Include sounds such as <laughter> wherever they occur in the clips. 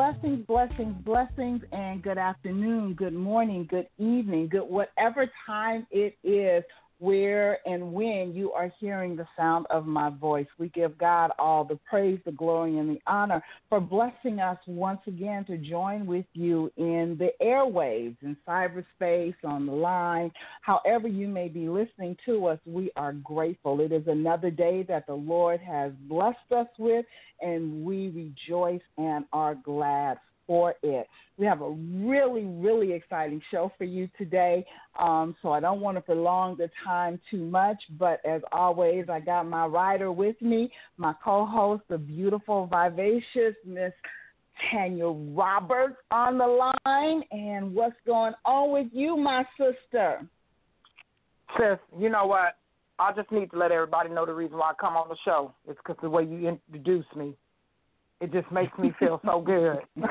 blessings, blessings, blessings, and good afternoon, good morning, good evening, good whatever time it is, where and when you are hearing the sound of my voice. We give God all the praise, the glory, and the honor for blessing us once again to join with you in the airwaves, in cyberspace, on the line, however you may be listening to us. We are grateful. It is another day that the Lord has blessed us with, and we rejoice and are glad for it. We have a really, really exciting show for you today. Um, so I don't want to prolong the time too much, but as always, I got my writer with me, my co host, the beautiful, vivacious Miss Tanya Roberts on the line. And what's going on with you, my sister? Sis, you know what? I just need to let everybody know the reason why I come on the show. It's because the way you introduce me. It just makes me feel so good. <laughs>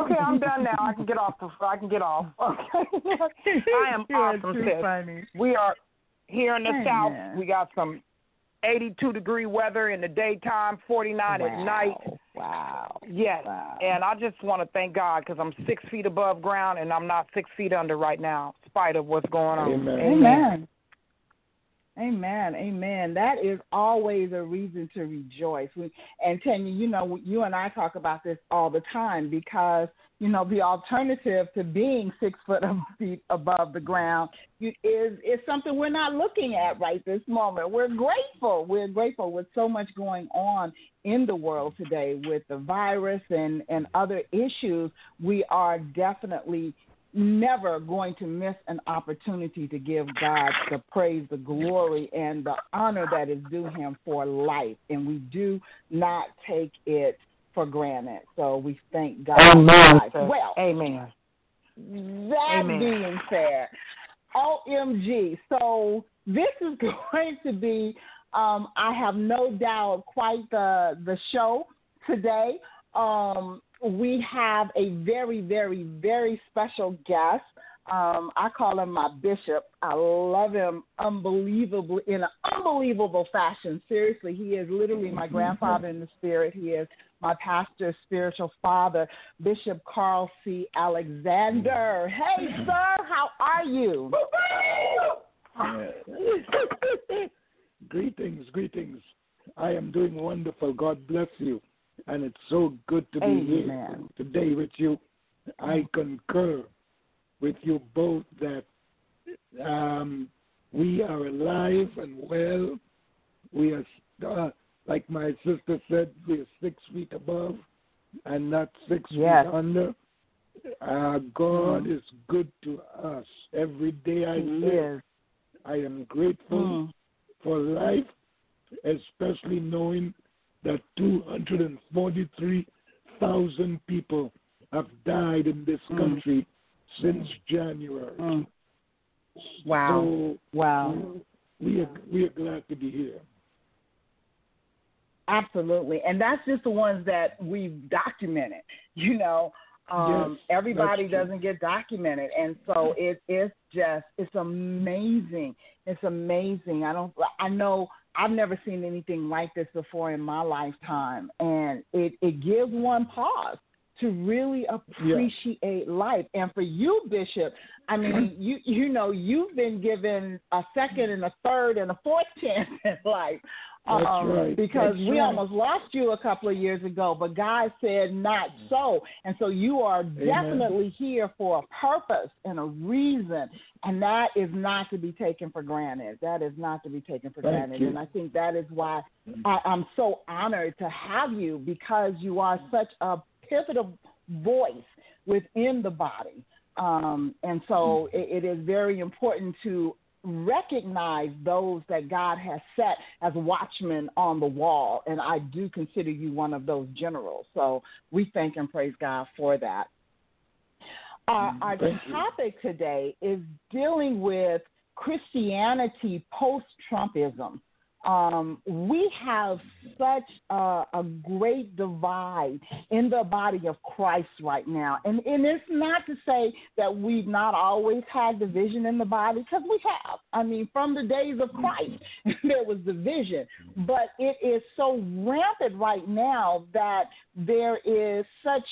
okay, I'm done now. I can get off. The, I can get off. <laughs> Okay, I am You awesome, sis. funny. We are here in the Amen. south. We got some 82 degree weather in the daytime, 49 at night. Wow. Yes, Wow. and I just want to thank God because I'm six feet above ground and I'm not six feet under right now, in spite of what's going on. Amen. Amen. Amen. Amen. Amen. That is always a reason to rejoice. We, and Tanya, you know, you and I talk about this all the time because, you know, the alternative to being six foot <laughs> feet above the ground is is something we're not looking at right this moment. We're grateful. We're grateful with so much going on in the world today with the virus and, and other issues. We are definitely never going to miss an opportunity to give God the praise, the glory, and the honor that is due Him for life. And we do not take it for granted. So we thank God for Amen. life. Well, Amen. that Amen. being said, OMG. So this is <laughs> going to be, um, I have no doubt, quite the the show today. Um, we have a very, very, very special guest. Um, I call him my bishop. I love him unbelievably in an unbelievable fashion. Seriously, he is literally my grandfather in the spirit. He is my pastor's spiritual father, Bishop Carl C. Alexander. Hey, sir, how are you? greetings, greetings. I am doing wonderful. God bless you. And it's so good to be here today with you. I concur with you both that um, we are alive and well. We are, uh, like my sister said, we are six feet above and not six Yes. feet under. Uh, God is good to us. Every day I live. I am grateful Mm. for life, especially knowing that 243,000 people have died in this Mm. country since January. Mm. Wow. So Wow. we are we are glad to be here. Absolutely. And that's just the ones that we've documented. You know, um, Yes, everybody doesn't get documented. And so it, it's just, it's amazing. It's amazing. I don't, I know I've never seen anything like this before in my lifetime. And it, it gives one pause to really appreciate life. And for you, Bishop, I mean, <clears throat> you you know, you've been given a second and a third and a fourth <laughs> chance in life. That's um, right. Because That's we right. almost lost you a couple of years ago, but God said not so. And so you are definitely here for a purpose and a reason. And that is not to be taken for granted. That is not to be taken for Thank granted. you. And I think that is why I, I'm so honored to have you because you are such a pivotal voice within the body. Um, and so it, it is very important to recognize those that God has set as watchmen on the wall. And I do consider you one of those generals. So we thank and praise God for that. Uh, our you. topic today is dealing with Christianity post Trumpism. Um, we have such a, a great divide in the body of Christ right now. And, and it's not to say that we've not always had division in the body, because we have. I mean, from the days of Christ, <laughs> there was division. But it is so rampant right now that there is such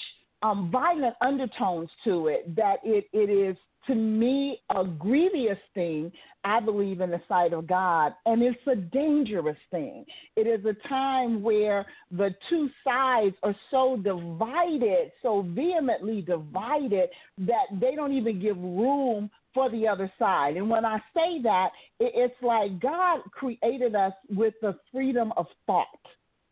um, violent undertones to it that it, it is to me a grievous thing i believe in the sight of god and it's a dangerous thing. It is a time where the two sides are so divided so vehemently divided that they don't even give room for the other side. And when i say that it's like god created us with the freedom of thought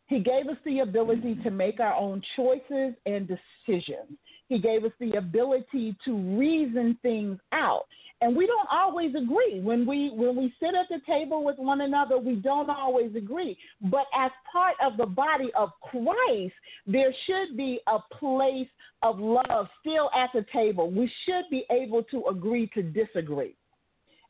he gave us the ability to make our own choices and decisions. He gave us the ability to reason things out. And we don't always agree. When we when we sit at the table with one another, we don't always agree. But as part of the body of Christ, there should be a place of love still at the table. We should be able to agree to disagree.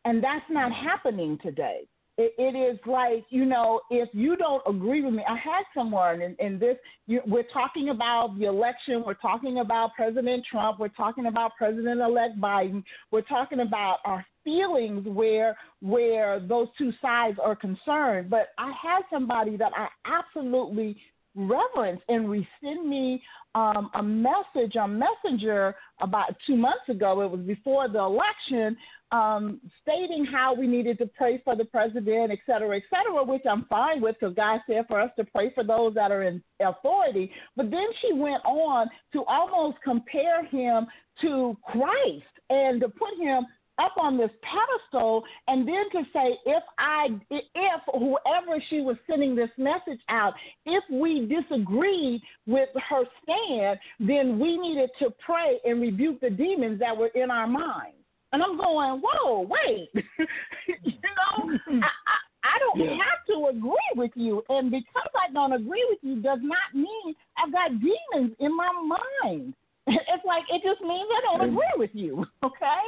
And that's not happening today it, it is like you know if you don't agree with me i had someone in, in this you, we're talking about the election we're talking about president trump we're talking about president-elect biden we're talking about our feelings where where those two sides are concerned. But i had somebody that i absolutely reverence and resend me um, a message on messenger about two months ago. It was before the election um, stating how we needed to pray for the president, et cetera, et cetera, which I'm fine with because God said for us to pray for those that are in authority. But then she went on to almost compare him to Christ and to put him up on this pedestal and then to say if i if whoever she was sending this message out if we disagreed with her stand then we needed to pray and rebuke the demons that were in our minds and I'm going, whoa, wait. <laughs> you know, <laughs> I, I, I don't Yeah. have to agree with you. And because I don't agree with you does not mean I've got demons in my mind. <laughs> It's like, it just means I don't Amen. agree with you. Okay?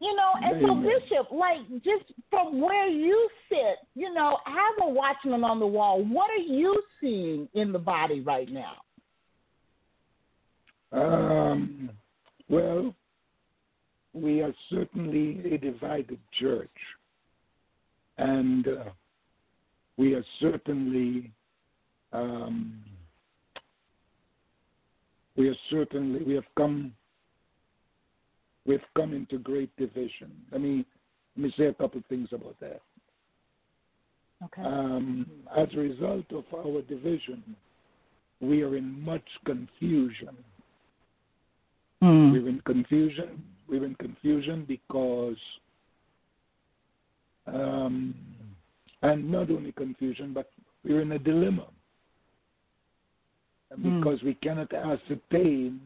You know, and so, Bishop, like, just from where you sit, you know, as a watchman on the wall, what are you seeing in the body right now? Um, well, we are certainly a divided church, and uh, we are certainly um, we are certainly we have come we've come into great division. Let me let me say a couple of things about that. Okay. Um, as a result of our division, we are in much confusion. Hmm. We're in confusion. We're in confusion because, um, and not only confusion, but we're in a dilemma Hmm. because we cannot ascertain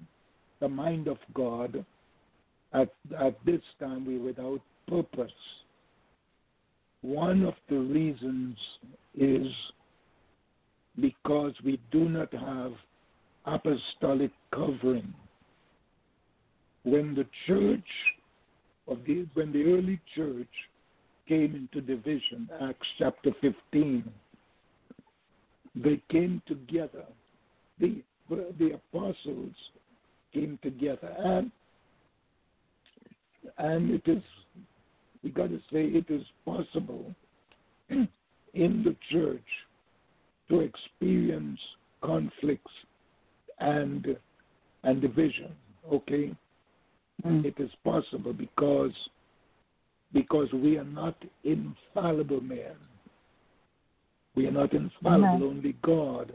the mind of God. At at this time, we're without purpose. One of the reasons is because we do not have apostolic covering when the church of the when the early church came into division, Acts chapter fifteen, they came together. The the apostles came together and and it is we gotta say it is possible <clears throat> in the church to experience conflicts and and division. Okay, Mm. it is possible because because we are not infallible men. We are not infallible. Only God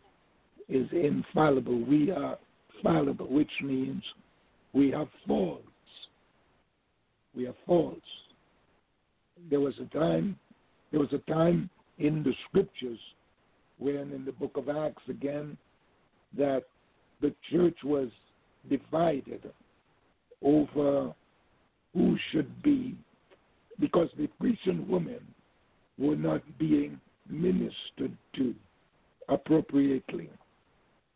is infallible. We are fallible, which means we have faults. We have faults. There was a time. There was a time in the scriptures when, in the book of Acts again, that the church was divided over who should be, because the Christian women were not being ministered to appropriately.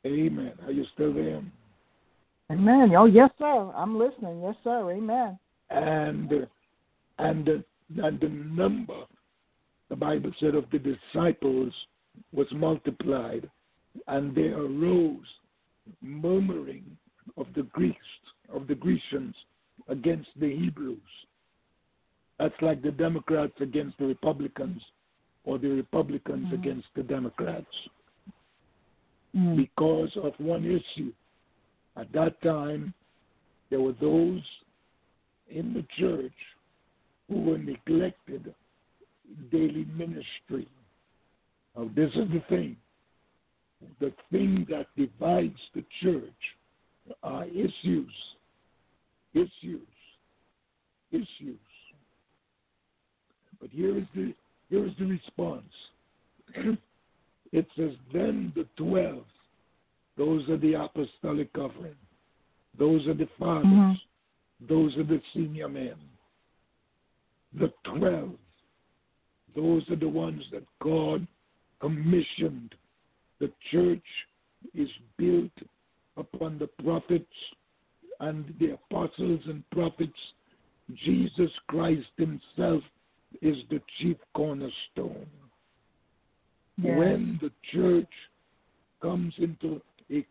Amen. Are you still there? Amen. Oh, yes, sir. I'm listening. Yes, sir. Amen. And and and the number, the Bible said, of the disciples was multiplied, and there arose murmuring of the Greeks, of the Grecians against the Hebrews. That's like the Democrats against the Republicans, or the Republicans Mhm. against the Democrats Mm. because of one issue. At that time, there were those in the church who were neglected daily ministry. Now, this is the thing the thing that divides the church are issues, issues, issues. But here is the here is the response. <clears throat> it says, Then the twelve, those are the apostolic covering, those are the fathers, Mhm. those are the senior men. The twelve, those are the ones that God commissioned. The church is built upon the prophets and the apostles and prophets. Jesus Christ Himself is the chief cornerstone Yes. when the church comes into a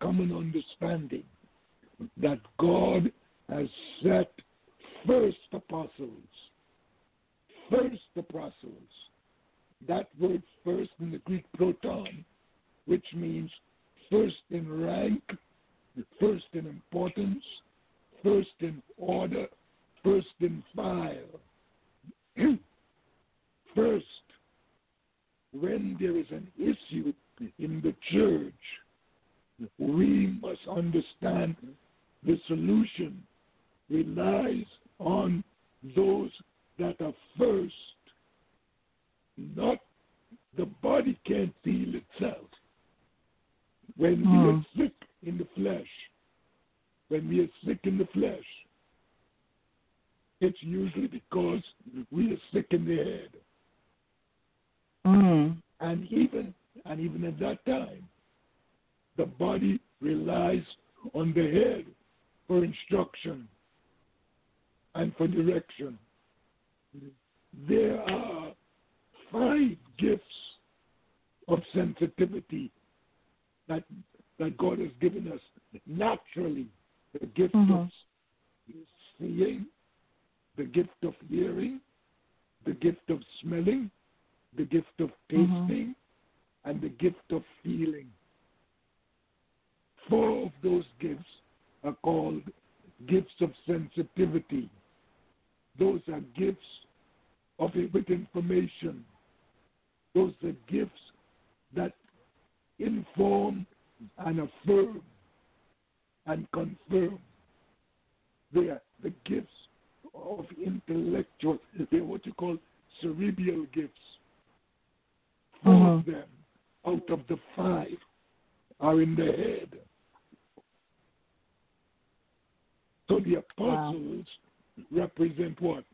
common understanding that God has set first apostles, first apostles. That word first in the Greek proton, which means first in rank, first in importance, first in order, first in file. <clears throat> first when there is an issue in the church, we must understand the solution relies on those that are first. Not the body can't heal itself. When we are Mm. sick in the flesh, when we are sick in the flesh, it's usually because we are sick in the head. Mm. and even and even at that time, the body relies on the head for instruction and for direction. There are five gifts of sensitivity that that God has given us naturally. The gift of Mhm. seeing, the gift of hearing, the gift of smelling, the gift of Mhm. tasting, and the gift of feeling. Four of those gifts are called gifts of sensitivity. Those are gifts of with information. Those are gifts that inform and affirm and confirm. They are the gifts of intellectual, they're what you call cerebral gifts. Four of Mhm. them out of the five are in the head. So the Wow. apostles represent what?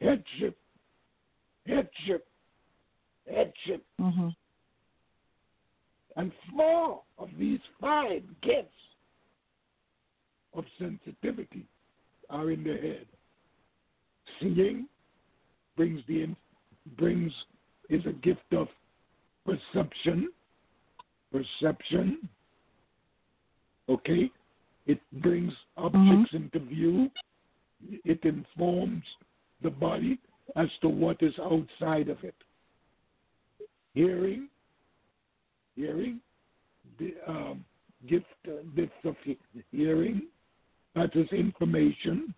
Headship. Headship. Headship. Mm-hmm. And four of these five gifts of sensitivity are in the head. Seeing brings the in- brings is a gift of perception. Perception. Okay? It brings objects mm-hmm. into view. It informs the body as to what is outside of it. Hearing, hearing, the, um, gift uh, of hearing. That is information.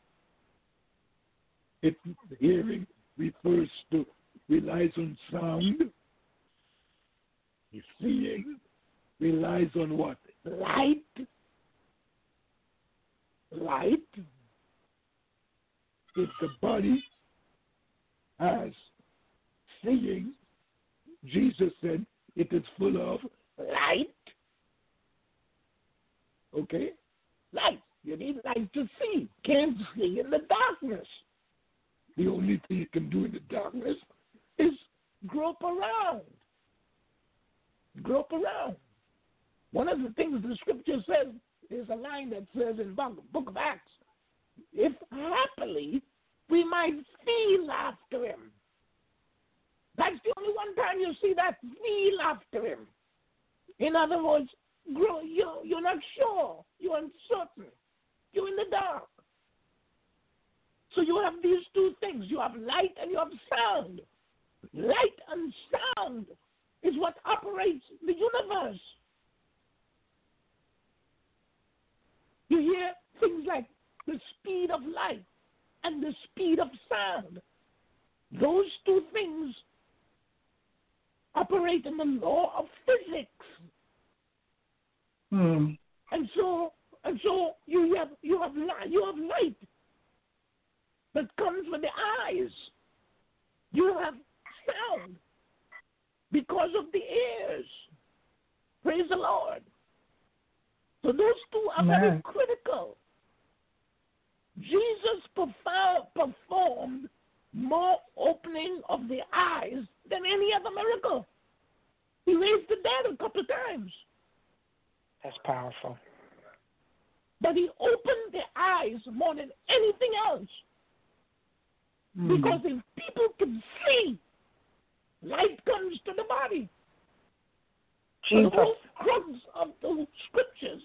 It hearing refers to relies on sound. Seeing relies on what? Light. Light. If the body has seeing, Jesus said it is full of light. Okay? Light. You need light to see. Can't see in the darkness. The only thing you can do in the darkness is grope around. Grope around. One of the things the scripture says is a line that says in the book of Acts, if happily we might feel after him. That's the only one time you see that feel after him. In other words, grow, you, you're not sure. You're uncertain. You're in the dark. So you have these two things. You have light and you have sound. Light and sound is what operates the universe. You hear things like the speed of light and the speed of sound. Those two things operate in the law of physics. Hmm. And so and so you have you have light you have light that comes with the eyes. You have sound because of the ears. Praise the Lord. So those two are very critical. Jesus perfor- performed more opening of the eyes than any other miracle. He raised the dead a couple of times. That's powerful. But he opened the eyes more than anything else. Hmm. Because if people can see, light comes to the body. The Jesus. whole crux of the scriptures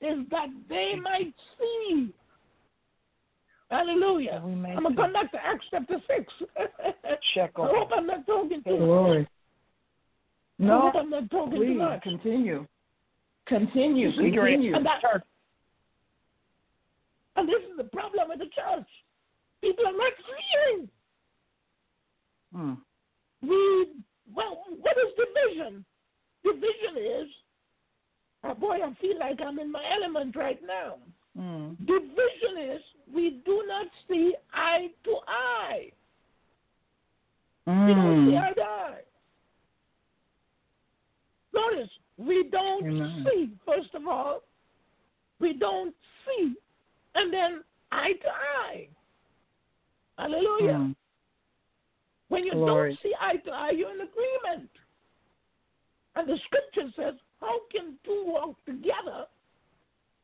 is that they might see. Hallelujah. I'm going to come back to Acts chapter 6. <laughs> Check I hope I'm not talking too much. Glory. I No, hope I'm not talking too please much. continue. Continue. Continue. And, that, and this is the problem with the church. People are not seeing. Hmm. We, well, what is division? Division is, oh boy, I feel like I'm in my element right now. Hmm. Division is we do not see eye to eye. We don't Hmm. see eye to eye. Notice, we don't Amen. see, first of all, we don't see, and then eye to eye. Hallelujah. Hmm. When you Glory. don't see eye to eye, you're in agreement. And the scripture says, How can two walk together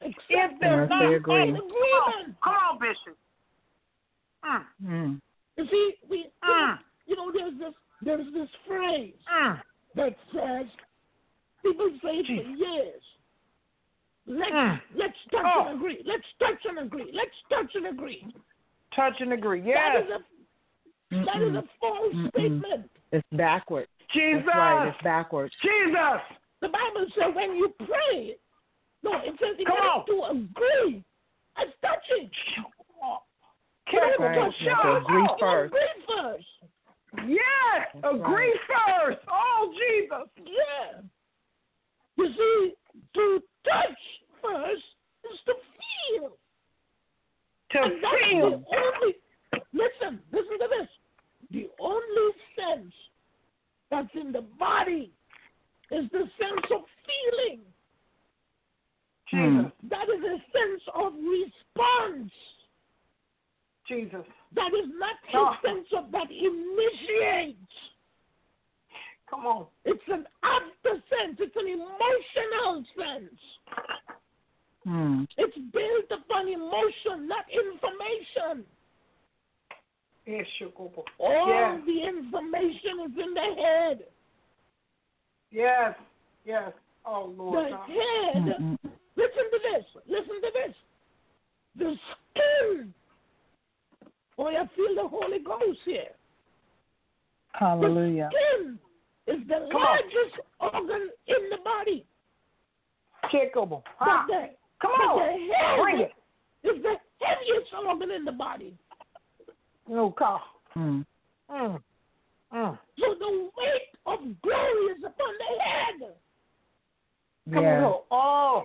If they're Unless not they in agree. agreement? Come on, Bishop. Mm, Hmm. You see, we mm, you know there's this there's this phrase mm. that says people say it for years. Let's Mm. let's touch Oh. and agree. Let's touch and agree. Let's touch and agree. Touch and agree. That Yes. is a that is a false Mm-mm. statement. It's backwards. Jesus. That's right. It's backwards. Jesus. The Bible says when you pray, no, it says you Come have to agree. That's touching. Careful. Right. Don't You have to show. agree You oh, first. agree first. Yes. That's agree first. Oh, Jesus. Yeah. You see, to touch first is to feel. To And that's feel. the only, listen, listen to this. The only sense that's in the body is the sense of feeling. Jesus. That is a sense of response. Jesus. That is not Oh. a sense of that initiates. Come on. It's an after sense. It's an emotional sense. Hmm. It's built upon emotion, not information. Yes. All Yes. the information is in the head. Yes. Yes. Oh, Lord The God. head. Mm-mm. Listen to this. Listen to this. The skin. Boy, I feel the Holy Ghost here. Hallelujah. The skin is the Come on. largest organ in the body. Unshakable. But Huh? the, Come on. the head Bring it. is the heaviest organ in the body. No car. Mm. Mm. Mm. So the weight of glory is upon the head. Come Yeah. on. Oh.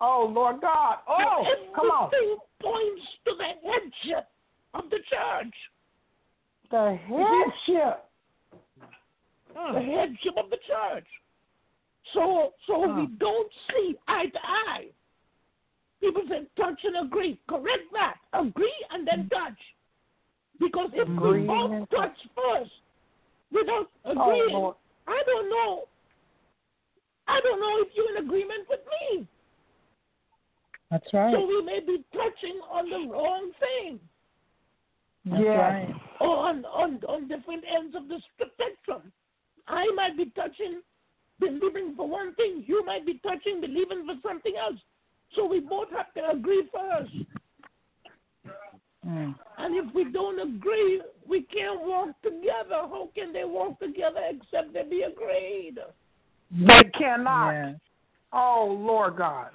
Oh, Lord God. Oh, come on. Everything points to the headship of the church. The headship. The headship of the church. So so we don't see eye to eye. People say touch and agree. Correct that. Agree and then touch. Because if Agree we both touch first without Oh, agreeing, Lord. I don't know. I don't know if you're in agreement with me. That's right. So we may be touching on the wrong thing. That's Yeah. right. or on, on, on different ends of the spectrum. I might be touching, believing for one thing. You might be touching, believing for something else. So we both have to agree first. Mm. And if we don't agree, we can't walk together. How can they walk together except they be agreed? They cannot. Yeah. Oh, Lord God.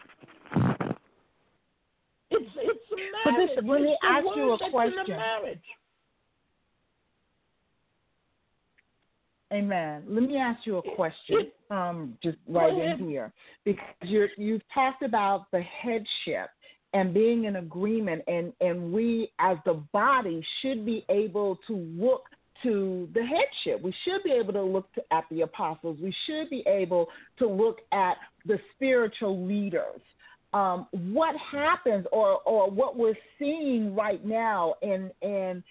But this- let me ask you a question. Amen. Let me ask you a question, um, just right in here, because you're, you've talked about the headship and being in agreement, and and we as the body should be able to look to the headship. We should be able to look to, at the apostles. We should be able to look at the spiritual leaders. Um, what happens, or or what we're seeing right now, and and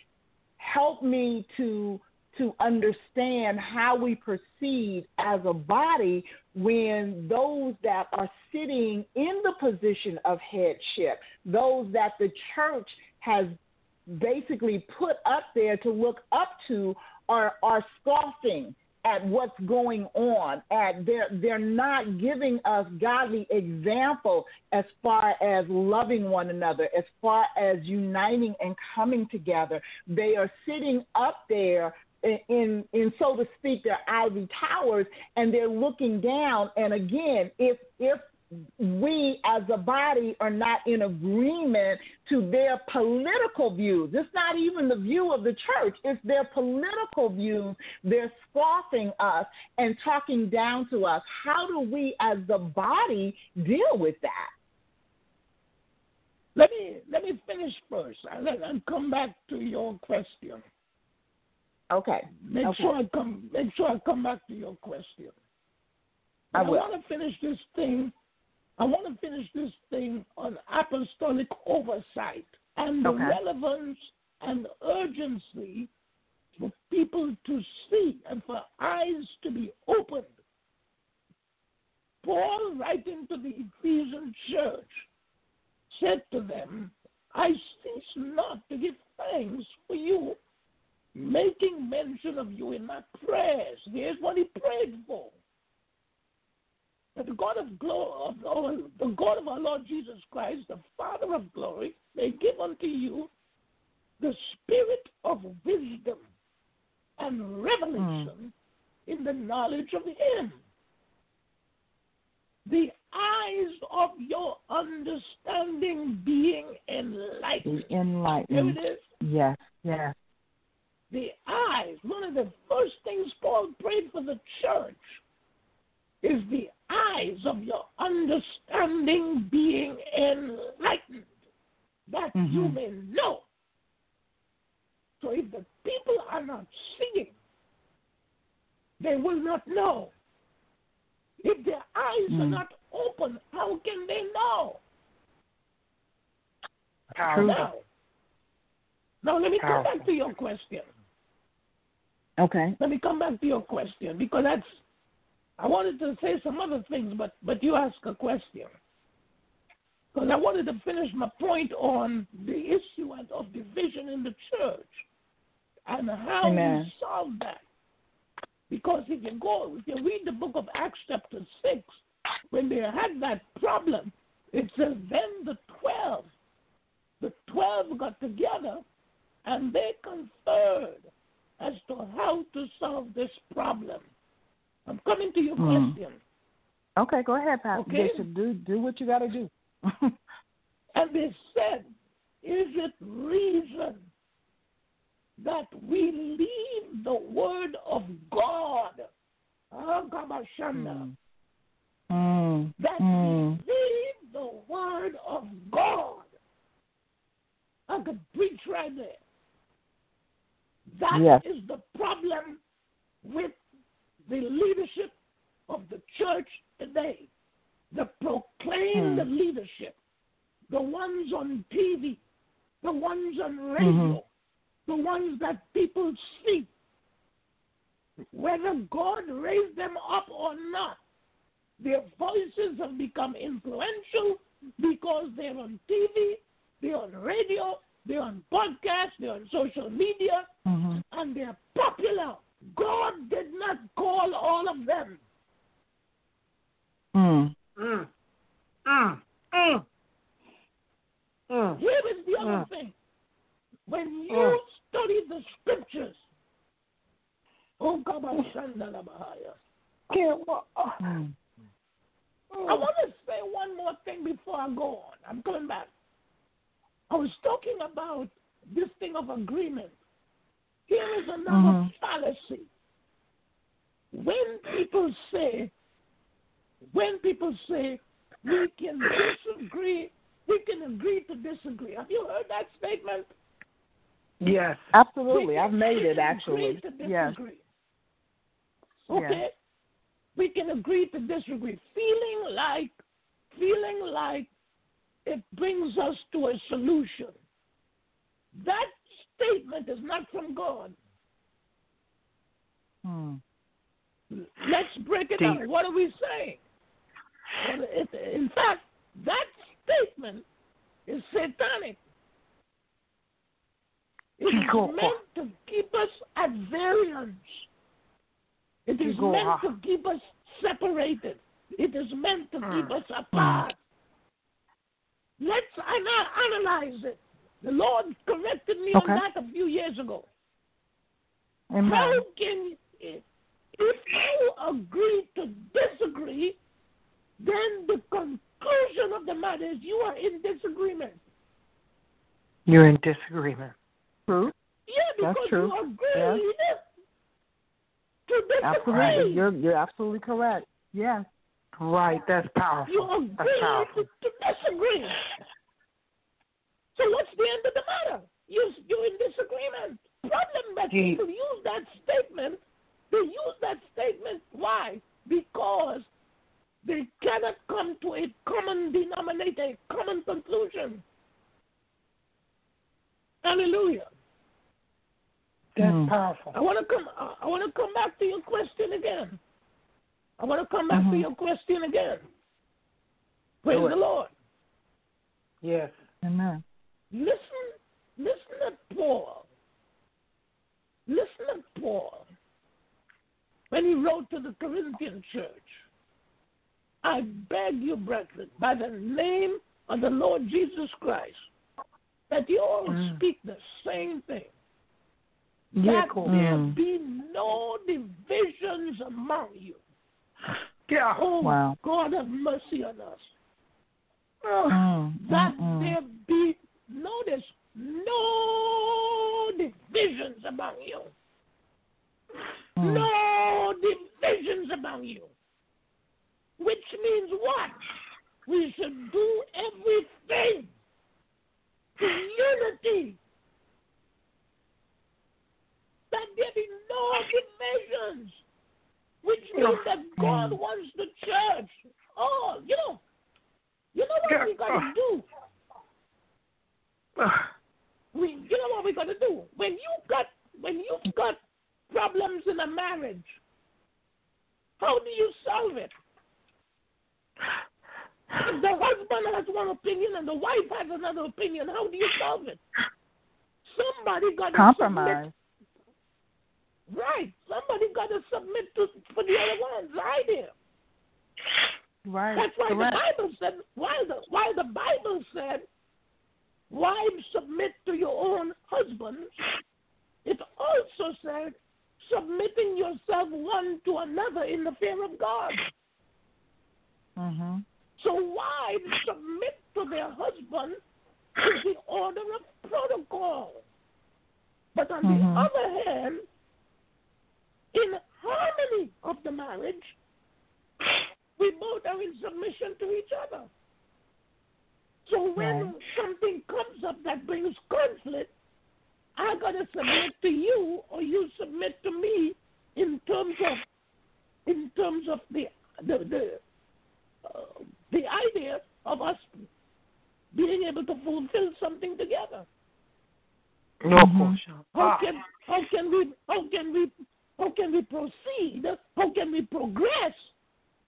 help me to to understand how we proceed as a body when those that are sitting in the position of headship, those that the church has basically put up there to look up to, are are scoffing at what's going on. At they're they're not giving us godly example as far as loving one another, as far as uniting and coming together. They are sitting up there in, in, in so to speak, their ivy towers, and they're looking down. And again, if if we as a body are not in agreement to their political views. It's not even the view of the church, it's their political views. They're scoffing us and talking down to us. How do we as the body deal with that? Let me let me finish first, and then and come back to your question. Okay. Make Okay. sure I come. Make sure I come back to your question. I will. want to finish this thing. I want to finish this thing on apostolic oversight and the relevance and urgency for people to see and for eyes to be opened. Paul, writing to the Ephesian church, said to them, I cease not to give thanks for you, making mention of you in my prayers. Here's what he prayed for. That the God of glory, our, the God of our Lord Jesus Christ, the Father of glory, may give unto you the spirit of wisdom and revelation hmm. in the knowledge of Him. The eyes of your understanding being enlightened. There Enlightened. it is. Yes, yes. The eyes. One of the first things Paul prayed for the church is the eyes of your understanding being enlightened, that you Mhm. may know. So if the people are not seeing, they will not know. If their eyes are Mm. not open, how can they know? True. Now, now let me come back to your question. Okay. Let me come back to your question because that's. I wanted to say some other things, but but you ask a question because I wanted to finish my point on the issue of- of division in the church and how Amen. we solve that. Because if you go, if you read the book of Acts chapter six, when they had that problem, it says then the twelve, the twelve got together and they conferred as to how to solve this problem. I'm coming to your Mm. question. Okay, go ahead, Pastor Okay. Bishop. Do do what you got to do. <laughs> And they said, Is it reason that we leave the word of God? Ah, Gabashanda. Mm. That Mm. we leave the word of God. I could preach right there. That is Yes. the problem with the leadership of the church today. The proclaimed Hmm. leadership, the ones on TV, the ones on radio, the ones that people see. Whether God raised them up or not, their voices have become influential because they're on TV, they're on radio, they're on podcasts, they're on social media, hmm and they're popular. God did not call all of them. Mm. Mm. Mm. Mm. Mm. Here is the other Mm. thing. When you Mm. study the scriptures, oh God, Bahaya. Can't wa- Mm. I want to say one more thing before I go on. I'm coming back. I was talking about this thing of agreement. Here is another Mhm. fallacy. When people say, when people say we can disagree, we can agree to disagree. Have you heard that statement? Yes. Absolutely, We I've made it actually. Agree to Yes. disagree. Okay. We can agree to disagree, feeling like, feeling like it brings us to a solution. That statement is not from God. Mm. Let's break it down. What are we saying? Well, it, in fact, that statement is satanic. It is meant to keep us at variance. It is meant to keep us separated. It is meant to keep Mm. us apart. Let's analyze it. The Lord corrected me Okay. on that a few years ago. Amen. How can if if you agree to disagree, then the conclusion of the matter is you are in disagreement. You're in disagreement. True. Yeah, That's because true. you agree to disagree. Absolutely. You're you're absolutely correct. Yes. Right. That's powerful. You agree That's powerful. to, to disagree. So what's the end of the matter? You you're in disagreement. Problem that Gee. people use that statement. They use that statement. Why? Because they cannot come to a common denominator, a common conclusion. Hallelujah. That's Mm. powerful. I want to come. I I want to come back to your question again. I want to come back to Mhm. your question again. Praise Do the Lord. Yes. Amen. Listen, listen to Paul. Listen to Paul when he wrote to the Corinthian church. I beg you, brethren, by the name of the Lord Jesus Christ, that you all Mm. speak the same thing. Yeah, that cool. there Mm. be no divisions among you. Yeah. Oh, Wow. God have mercy on us. Mm. that Mm-mm. there be notice no divisions among you. Mm. No divisions among you. Which means what? We should do everything in unity. That there be no divisions. Which means that God Mm. wants the church. Oh, you know, you know what we gotta do? <sighs> we you know what we gotta do when you got when you've got problems in a marriage how do you solve it if the husband has one opinion and the wife has another opinion how do you solve it somebody got to Compromise. submit right somebody got to submit to for the other one's idea Right. that's why Correct. the Bible said why the why the Bible said wives submit to your own husbands. It also says submitting yourself one to another in the fear of God. Mm-hmm. So wives submit to their husband is the order of protocol. But on Mhm. the other hand, in harmony of the marriage, we both are in submission to each other. So when Right. something comes up that brings conflict, I gotta submit to you, or you submit to me, in terms of, in terms of the the the, uh, the idea of us being able to fulfill something together. No Mhm. question. How Ah, can how can we how can we how can we proceed? How can we progress?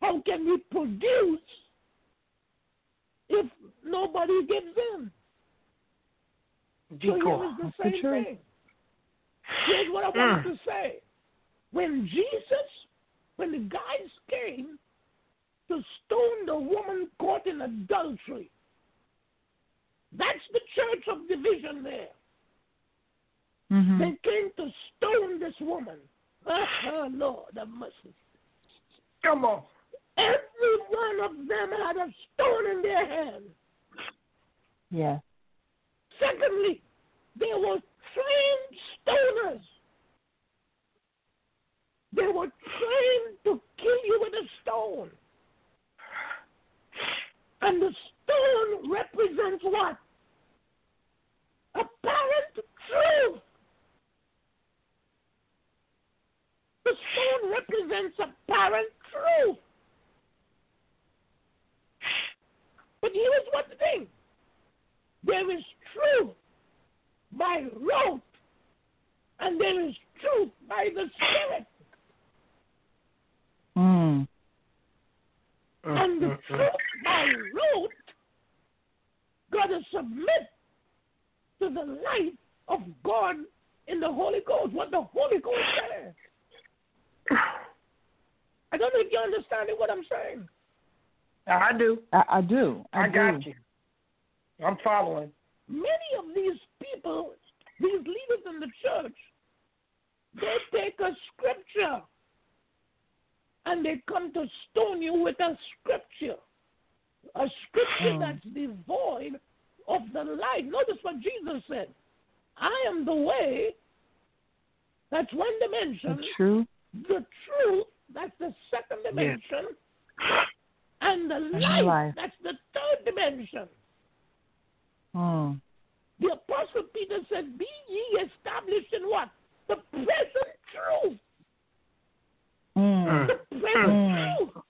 How can we produce if nobody gives in? So here Decoy. is the That's the same thing. Here's what I wanted to say. When Jesus, when the guys came to stone the woman caught in adultery, that's the church of division there. Mm-hmm. They came to stone this woman. <laughs> Ah, Lord have mercy. Come on. Every one of them had a stone in their hand. Yeah. Secondly, they were trained stoners. They were trained to kill you with a stone. And the stone represents what? Apparent truth. The stone represents apparent truth. But here's what the thing there is truth by rote, and there is truth by the Spirit. Mm. And the mm, mm. truth by rote got to submit to the light of God in the Holy Ghost, what the Holy Ghost says. I don't know if you're understanding what I'm saying. I do. I, I do. I, I, got do. you. I'm following. Many of these people, these leaders in the church, they take a scripture and they come to stone you with a scripture. A scripture Hmm. that's devoid of the light. Notice what Jesus said I am the way, that's one dimension. The truth. The truth, that's the second dimension. And the light, life. that's the third dimension. Mm. The Apostle Peter said, Be ye established in what? The present truth. Mm. The present Mm. truth.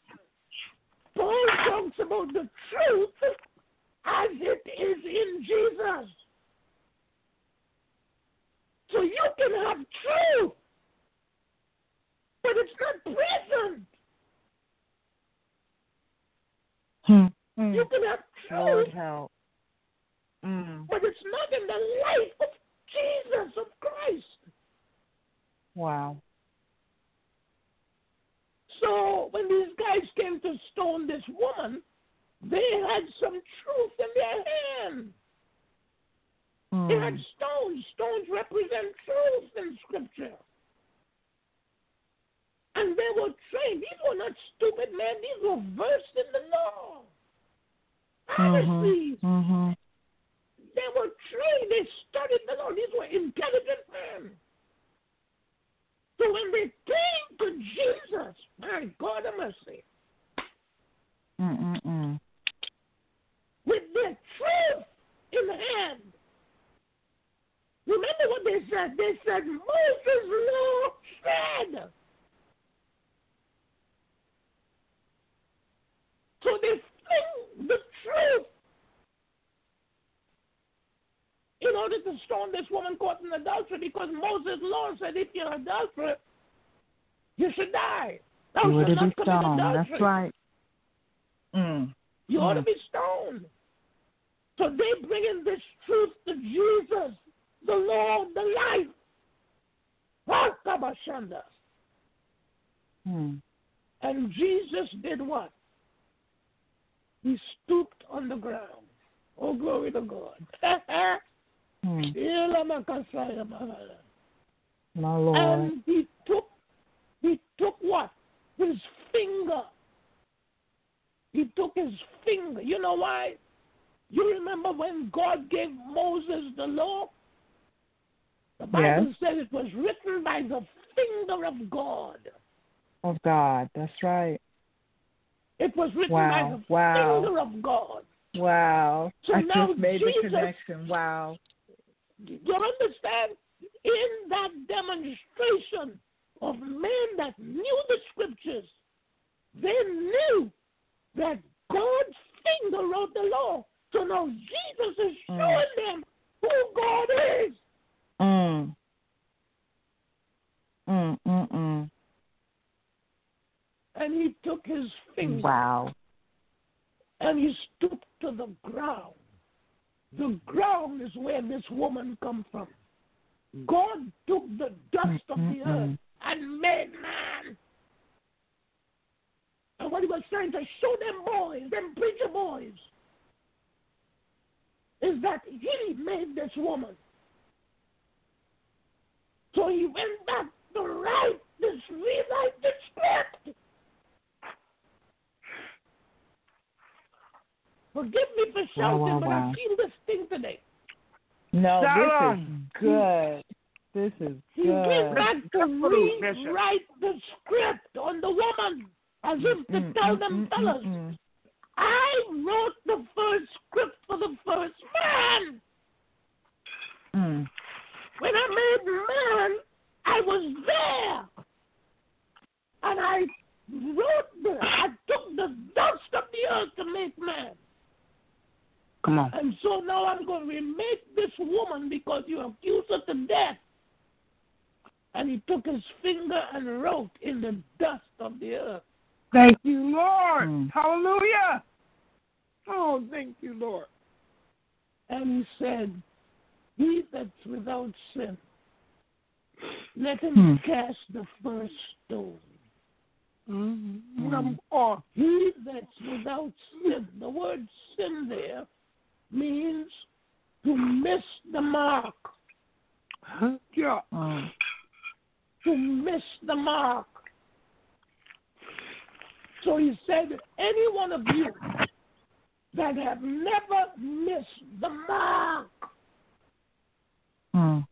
Paul talks about the truth as it is in Jesus. So you can have truth, but it's not present. Hmm. Mm. You can have Lord truth, help. Mm. but it's not in the light of Jesus, of Christ. Wow. So when these guys came to stone this woman, they had some truth in their hand. They had Mm. stones. Stones represent truth in Scripture. And they were trained. These were not stupid men. These were versed in the law. Honestly, Mm-hmm. they were trained. They studied the law. These were intelligent men. So when they came to Jesus, my God of mercy, Mm-mm-mm. with their truth in hand. Remember what they said? They said Moses' law said. So they fling the truth in order to stone this woman caught in adultery because Moses' law said if you're an adulterer, you should die. Thou You would shalt have not been commit stoned. That's right. Mm. You ought to Mm. be stoned. So they bring in this truth to Jesus, the Lord, the life. Rakabashanda. Mm. And Jesus did what? He stooped on the ground. Oh, glory to God. <laughs> Mm. My Lord. and he took, he took what? His finger. he took his finger. You know why? You remember when God gave Moses the law? The Bible Yes. said it was written by the finger of God. Of God. That's right. It was written Wow, by the wow. finger of God. Wow. So I now just made Jesus- the connection. Wow. You understand? In that demonstration of men that knew the scriptures, they knew that God's finger wrote the law. So now Jesus is Mm. showing them who God is. Mm. Mm, mm, mm. And he took his finger Wow. and he stooped to the ground. The ground is where this woman come from. Mm. God took the dust of the earth and made man. And what he was trying to show them boys, them preacher boys, is that he made this woman. So he went back to write this, rewrite the script. Forgive me for shouting, wow, but wow. I feel this thing today. No, this Shalom. is good. This is He went good. back to Absolute, Bishop. rewrite the script on the woman as if to Mm, tell mm, them mm, fellas, mm, mm. I wrote the first script for the first man. Mm. When I made man, I was there. And I wrote the, I took the dust of the earth to make man. Come on. And so now I'm going to remake this woman because you accused her to death. And he took his finger and wrote in the dust of the earth. Thank you, Lord. Mm. Hallelujah. Oh, thank you, Lord. And he said, He that's without sin, let him Hmm. cast the first stone. Mm-hmm. Number four. He that's without sin, the word sin there means to miss the mark, Yeah. Mm. to miss the mark. So he said, any one of you that have never missed the mark, Mm.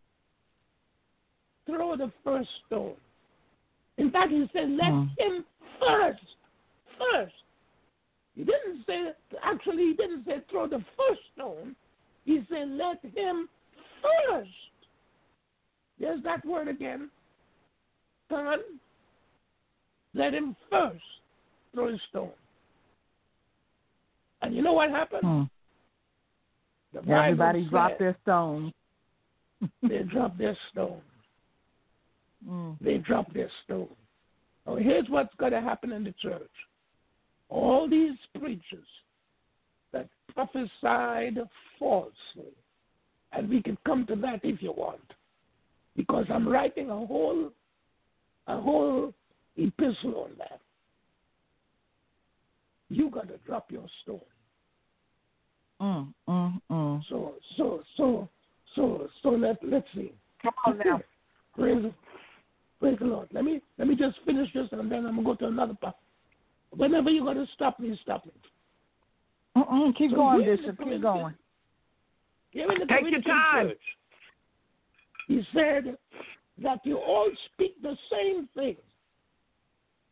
throw the first stone. In fact, he said, let Hmm. him first, first. He didn't say, actually, he didn't say throw the first stone. He said, let him first. There's that word again. Son, let him first throw the stone. And you know what happened? Mm. Bible Everybody dropped their stones. <laughs> They dropped their stone. Mm. they drop their stone. Now, here's what's going to happen in the church. All these preachers that prophesied falsely, and we can come to that if you want, because I'm writing a whole, a whole epistle on that. You got to drop your stone. Mm. Mm. Mm. So, so, so, so, so let let's see. Come on now. <laughs> Praise, praise the Lord. Let me let me just finish this, and then I'm gonna go to another part. Whenever you're gonna stop me, stop me. Mm-mm. Keep So going, here's Bishop. Keep going. Here the Take your time. church, he said that you all speak the same thing.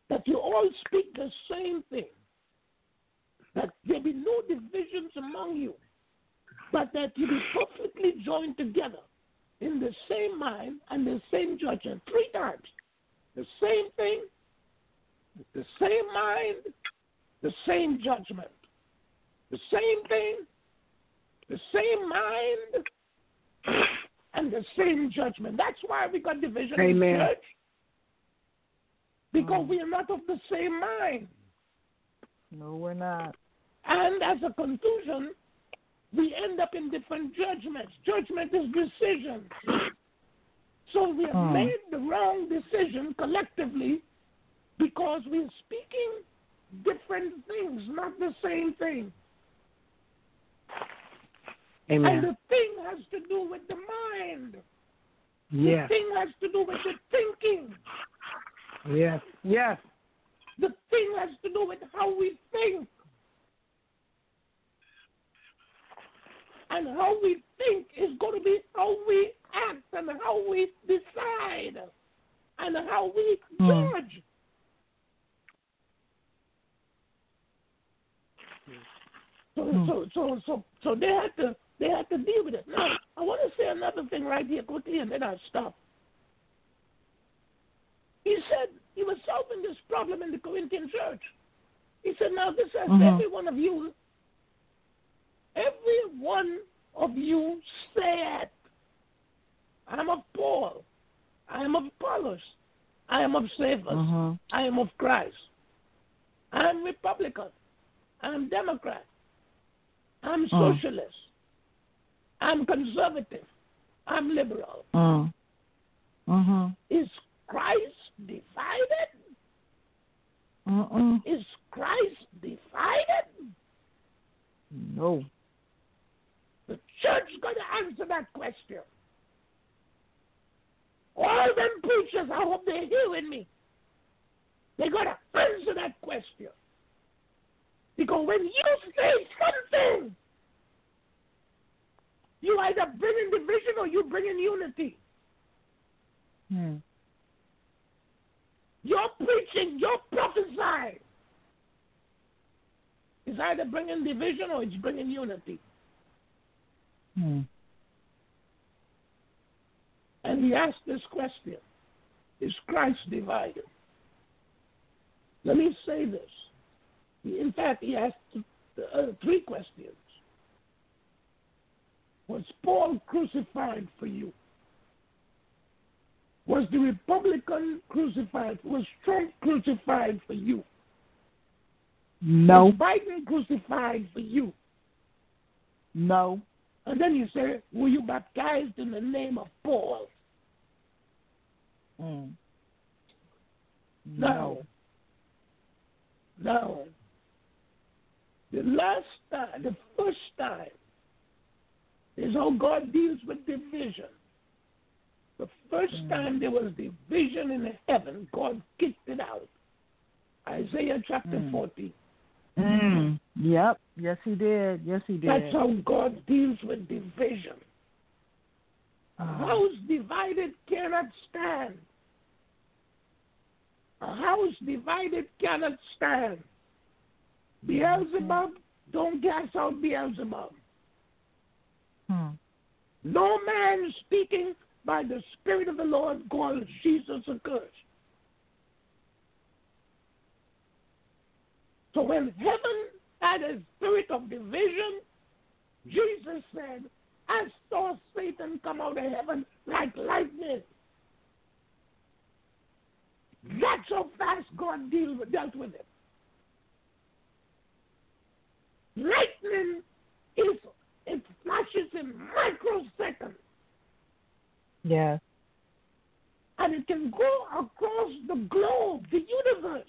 That you all speak the same thing. That there be no divisions among you, but that you be perfectly joined together in the same mind and the same judgment. Three times. The same thing, the same mind, the same judgment. The same thing, the same mind, <clears throat> and the same judgment. That's why we got division in Amen. the church. Because mm. we are not of the same mind. No, we're not. And as a conclusion, we end up in different judgments. Judgment is decision. So we have Hmm. made the wrong decision collectively because we're speaking different things, not the same thing. Amen. And the thing has to do with the mind. Yes. The thing has to do with the thinking. Yes. Yes. The thing has to do with how we think. And how we think is going to be how we act and how we decide and how we Hmm. judge. So, Hmm. so, so, so, so they had to, they had to deal with it. Now, I want to say another thing right here, quickly, and then I'll stop. He said he was solving this problem in the Corinthian church. He said, now this has Mhm. every one of you, every one of you said, I am of Paul, I am of Apollos, I am of Cephas, Mhm. I am of Christ. I am Republican. I am Democrat. I'm Mm. socialist. I'm conservative. I'm liberal. Mm. Mhm. Is Christ divided? Mm-mm. Is Christ divided? No. Church got to answer that question. All them preachers, I hope they're hearing me. They got to answer that question. Because when you say something, you either bring in division or you bring in unity. Hmm. Your preaching, your prophesying is either bringing division or it's bringing unity. Hmm. And he asked this question Is Christ divided? Let me say this. In fact, he asked uh, three questions. Was Paul crucified for you? Was the Republican crucified? Was Trump crucified for you? No. Was Biden crucified for you? No. And then you say, Were you baptized in the name of Paul? Mm. No. No. The last time, the first time, is how God deals with division. The first time there was division in heaven, God kicked it out. Isaiah chapter Mm. 40. Mm. Yep. Yes, he did. Yes, he did. That's how God deals with division. A Uh, house divided cannot stand. A house divided cannot stand. Beelzebub, don't cast out Beelzebub. hmm. No man speaking by the Spirit of the Lord calls Jesus accursed. So when heaven had a spirit of division, Jesus said, I saw Satan come out of heaven like lightning. That's how fast God deal with, dealt with it. Lightning is it flashes in microseconds Yes. and it can go across the globe, the universe,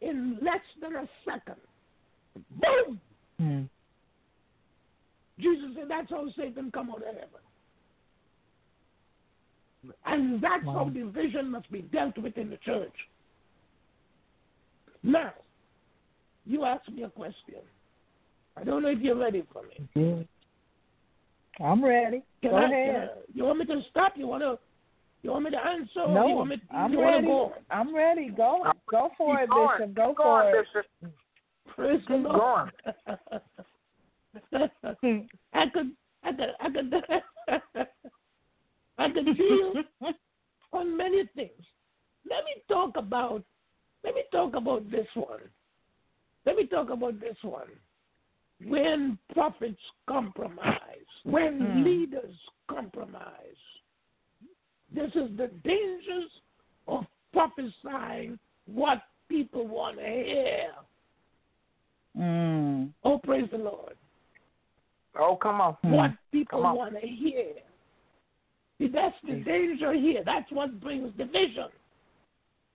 in less than a second. Boom! Hmm. Jesus said that's how Satan come out of heaven. And that's Wow. how division must be dealt with in the church. Now, you ask me a question. I don't know if you're ready for me. Yeah. I'm ready. Can Go I, ahead. I, you want me to stop? You want to? You want me to answer? No, you want me, I'm you ready. go? I'm ready. Go. Go for Keep it, going. Bishop. Go Keep for going, it. Bishop. Praise the Keep Lord. going. <laughs> I could, I could, I could, <laughs> I could deal <laughs> on many things. Let me talk about, let me talk about this one. Let me talk about this one. When prophets compromise, when Hmm. leaders compromise, this is the dangers of prophesying what people want to hear. Mm. Oh, praise the Lord. Oh, come on. Hmm. what people want to hear. See, that's the danger here. That's what brings division.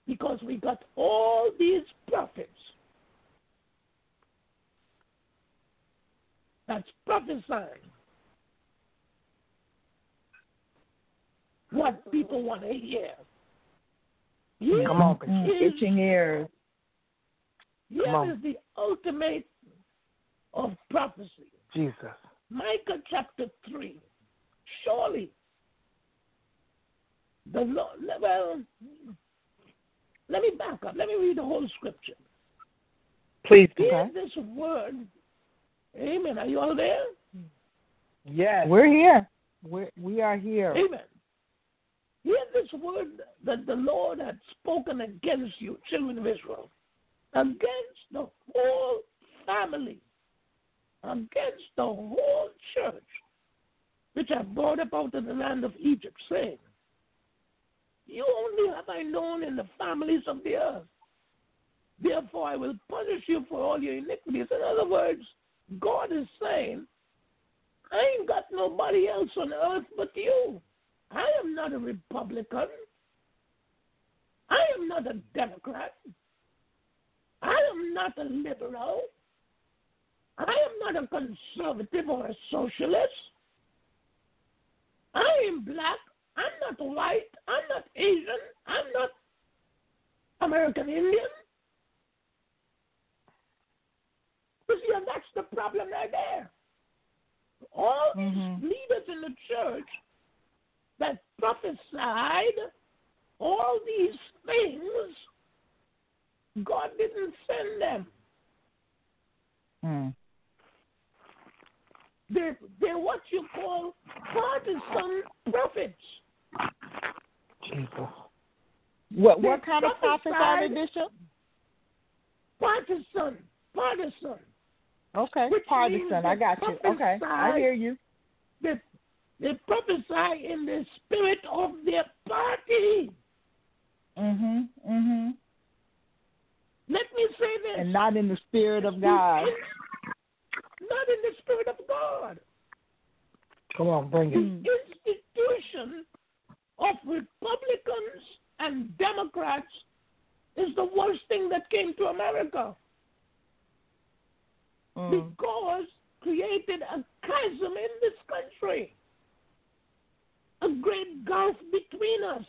Because we got all these prophets that's prophesying what people want to hear. Here Come on, is- Itching ears. here Come on. is the ultimate of prophecy. Jesus. Micah chapter 3. Surely, the Lord, well, let me back up. Let me read the whole scripture. Please do. Hear this word. Amen. Are you all there? Yes. We're here. We're, we are here. Amen. Hear this word that the Lord had spoken against you, children of Israel, against the whole family, against the whole church, which I brought up out of the land of Egypt, saying, You only have I known in the families of the earth. Therefore, I will punish you for all your iniquities. In other words, God is saying, I ain't got nobody else on earth but you. I am not a Republican. I am not a Democrat. I am not a liberal. I am not a conservative or a socialist. I am black. I'm not white. I'm not Asian. I'm not American Indian. You see, and that's the problem right there. All these Mhm. leaders in the church that all these things, God didn't send them. Mm. They're, they're what you call partisan prophets. Jesus. What what kind of prophets are they, Bishop? Partisan, partisan. Okay, partisan. I got you. Okay, I hear you. They, they prophesy in the spirit of their party. Mhm. Mhm. Let me say this. And not in the spirit of God. Not in the spirit of God. Come on, bring it. The institution of Republicans and Democrats is the worst thing that came to America Mm. because created a chasm in this country, a great gulf between us.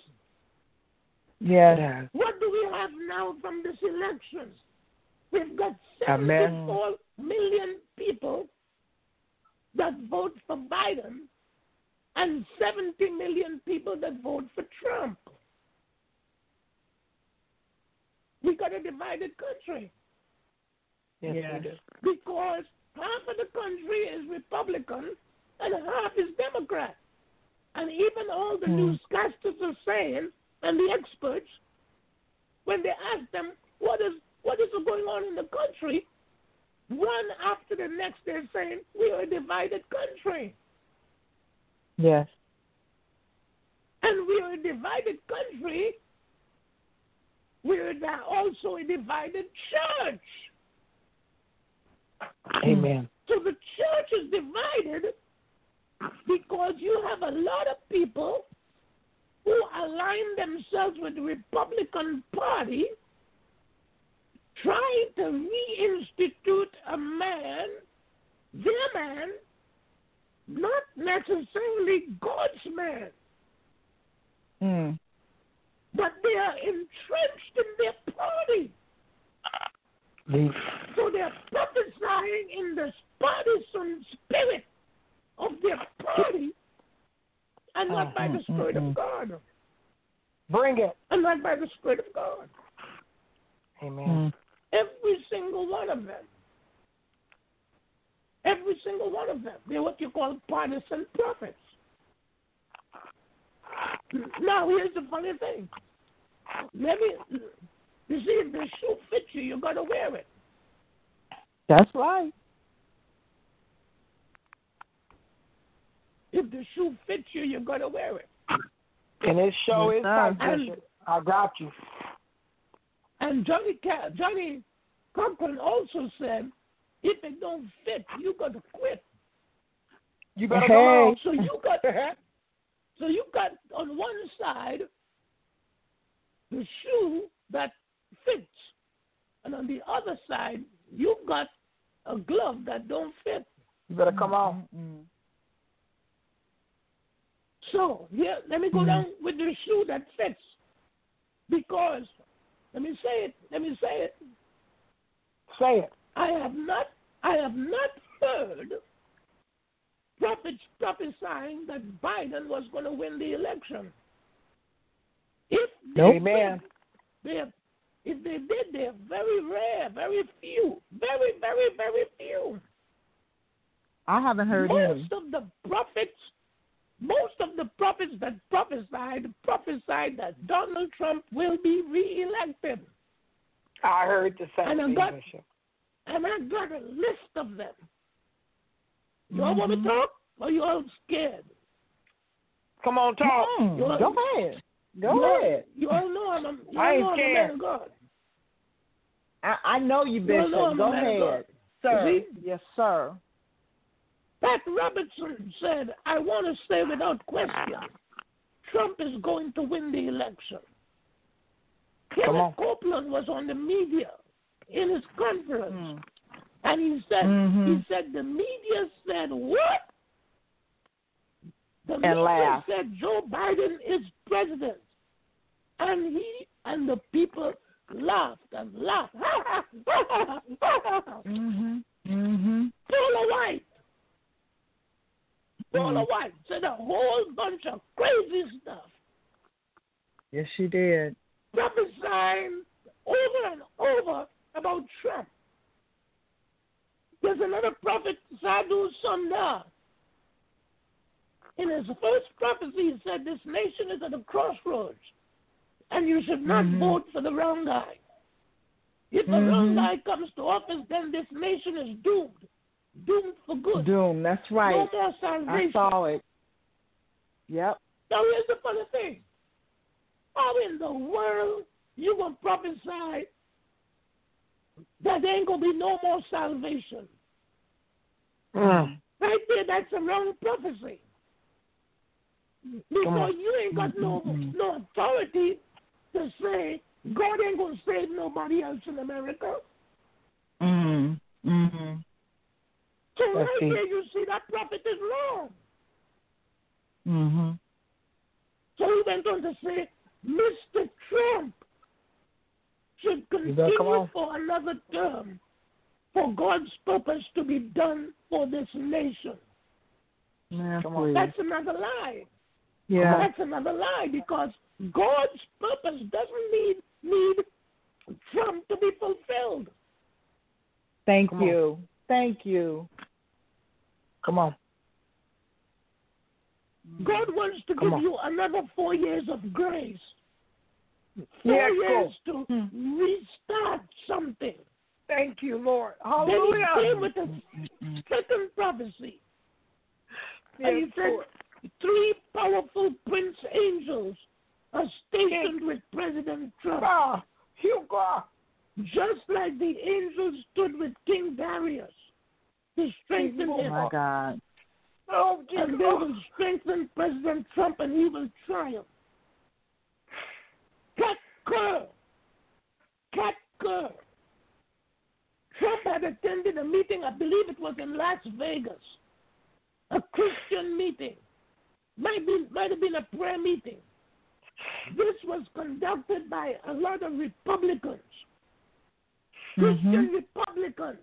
Yes. Yes. What do we have now from this elections? We've got Amen. 74 million people that vote for Biden and 70 million people that vote for Trump. We've got a divided country Yes, Yes. because half of the country is Republican and half is Democrat. And even all the Hmm. newscasters are saying, and the experts, when they ask them what is what is going on in the country, one after the next they're saying we are a divided country. Yes. And we are a divided country. We're now also a divided church. Amen. So the church is divided because you have a lot of people who align themselves with the Republican Party trying to reinstitute a man, their man, not necessarily God's man, Mm. but they are entrenched in their party. Leave. So they're prophesying in the partisan spirit of their party and not by the Spirit of God. Bring it. And not by the Spirit of God. Amen. Every single one of them. Every single one of them. They're what you call partisan prophets. Now, here's the funny thing. Let me, you see, if the shoe fits you, you got to wear it. That's right. If the shoe fits you, you're gonna wear it. And it show Yes, is sir. tight, Bishop. I got you. And Johnny Ca- Johnnie Cochran also said, if it don't fit, you got to quit. You better Hey. come on. So you got so you got on one side the shoe that fits, and on the other side you've got a glove that don't fit. You better come on. So here, let me go Mhm. down with the shoe that fits, because let me say it. Let me say it. Say it. I have not I have not heard prophets prophesying that Biden was going to win the election. If they did, they're, if they did, they're very rare, very few, very, very, very few. I haven't heard any. Most of the prophets, most of the prophets that prophesied prophesied that Donald Trump will be reelected. I heard the same And I thing, got- Bishop. And I got a list of them. You all want to talk? Or you all scared? Come on, talk. Mm, You're- go ahead. Go you all, ahead. You all know I'm a, you I all ain't know I'm a scared. man of God. I, I know you, No, Bishop. no, I'm go ahead. Sir. See? Yes, sir. Pat Robertson said, I want to say without question, Trump is going to win the election. Come Kenneth. Copeland was on the media in his conference, Mm. and he said, Mhm. he said the media said what? The And media laughed. said Joe Biden is president, and he and the people laughed and laughed. <laughs> mm-hmm. Mm-hmm. Paula White. Paula Mhm. White said a whole bunch of crazy stuff, Yes, she did. prophesying over and over about Trump. There's another prophet, Sadhu Sundar. In his first prophecy, he said this nation is at a crossroads, and you should not Mhm. vote for the wrong guy. If the Mhm. wrong guy comes to office, then this nation is doomed, doomed for good. Doom. That's right. No more I saw it. Yep. Now here's the funny thing. How in the world you gonna prophesy that there ain't gonna be no more salvation? Mm. Right there, that's a wrong prophecy. Because you ain't got no no authority to say God ain't gonna save nobody else in America. Mhm. Mhm. So right see. there you see that prophet is wrong. Mhm. So he went on to say, Mr. Trump should You better come continue for another term for God's purpose to be done for this nation. Man, Come on. That's another lie. Yeah. That's another lie because God's purpose doesn't need need Trump to be fulfilled. Thank Come on. you. Thank you. Come on. God wants to Come give on. you another four years of grace. Four Yes, years to Hmm. restart something. Thank you, Lord. Hallelujah. Then he Hallelujah. came with a second prophecy. and he said, Lord. Three powerful prince angels are stationed with President Trump, Ah, you God. just like the angels stood with King Darius to strengthen Oh, Oh him. my God. Oh, And they will strengthen President Trump and he will triumph. Kat Kerr. Kat Kerr. Trump had attended a meeting, I believe it was in Las Vegas, a Christian meeting. Might, be, might have been a prayer meeting. This was conducted by a lot of Republicans, Christian Mhm. Republicans.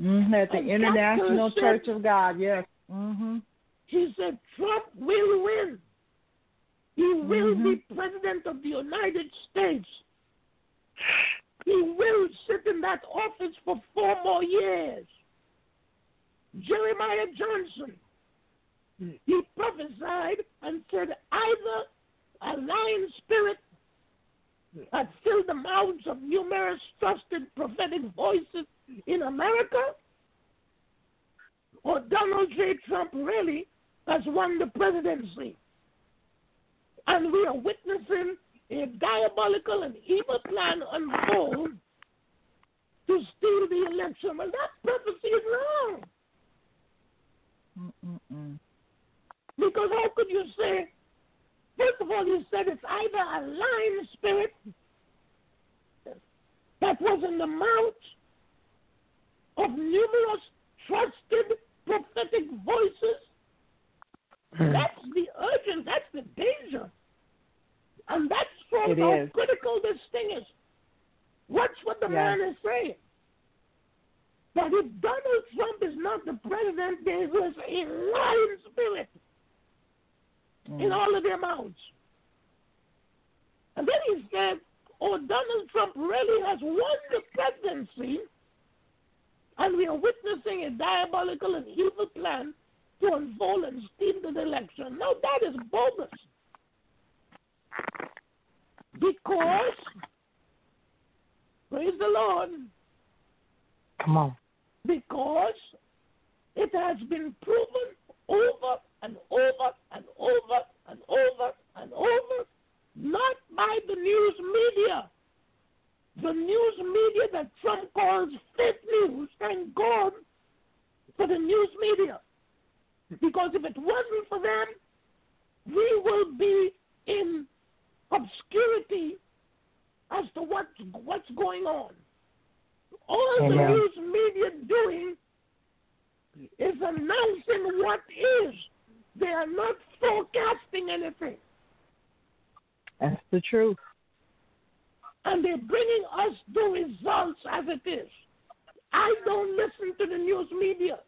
Mhm. At the And International Dr. Church of God. Yes. Mhm. He said Trump will win. He will Mhm. be president of the United States. He will sit in that office for four more years. Jeremiah Johnson, he prophesied and said either a lion spirit had filled the mouths of numerous trusted prophetic voices in America, or Donald J. Trump really has won the presidency. And we are witnessing a diabolical and evil plan unfold to steal the election. Well, that prophecy is wrong. Mm-mm-mm. Because how could you say, first of all, you said it's either a lying spirit that was in the mouth of numerous trusted prophetic voices. Hmm. That's the urgent, that's the danger. And that's from how critical this thing is. Watch what the man is saying. But if Donald Trump is not the president, there is a lying spirit in mm. all of their mouths. And then he said, oh, Donald Trump really has won the presidency, and we are witnessing a diabolical and evil plan to unfold and steal the election. Now, that is bogus. Because, praise the Lord, Come on. because it has been proven over and over and over and over and over, not by the news media. The news media that Trump calls fake news, thank God for the news media. Because if it wasn't for them, we will be in obscurity as to what's, what's going on. All the news media doing is announcing what is. They are not forecasting anything. That's the truth. And they're bringing us the results as it is. I don't listen to the news media.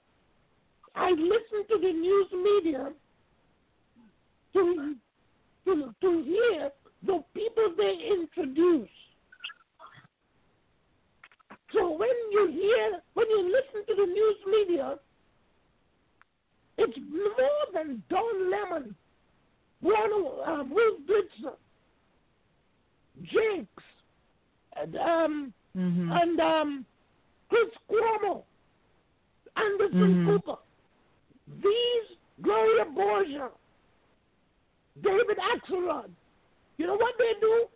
I listen to the news media to, to, to hear the people they introduce. So when you hear, when you listen to the news media, it's more than Don Lemon, Ronald, uh, Wolf Blitzer, Jakes, and, um, Mm-hmm. and um, Chris Cuomo, Anderson Mhm. Cooper. These Gloria Borger, David Axelrod. You know what they do?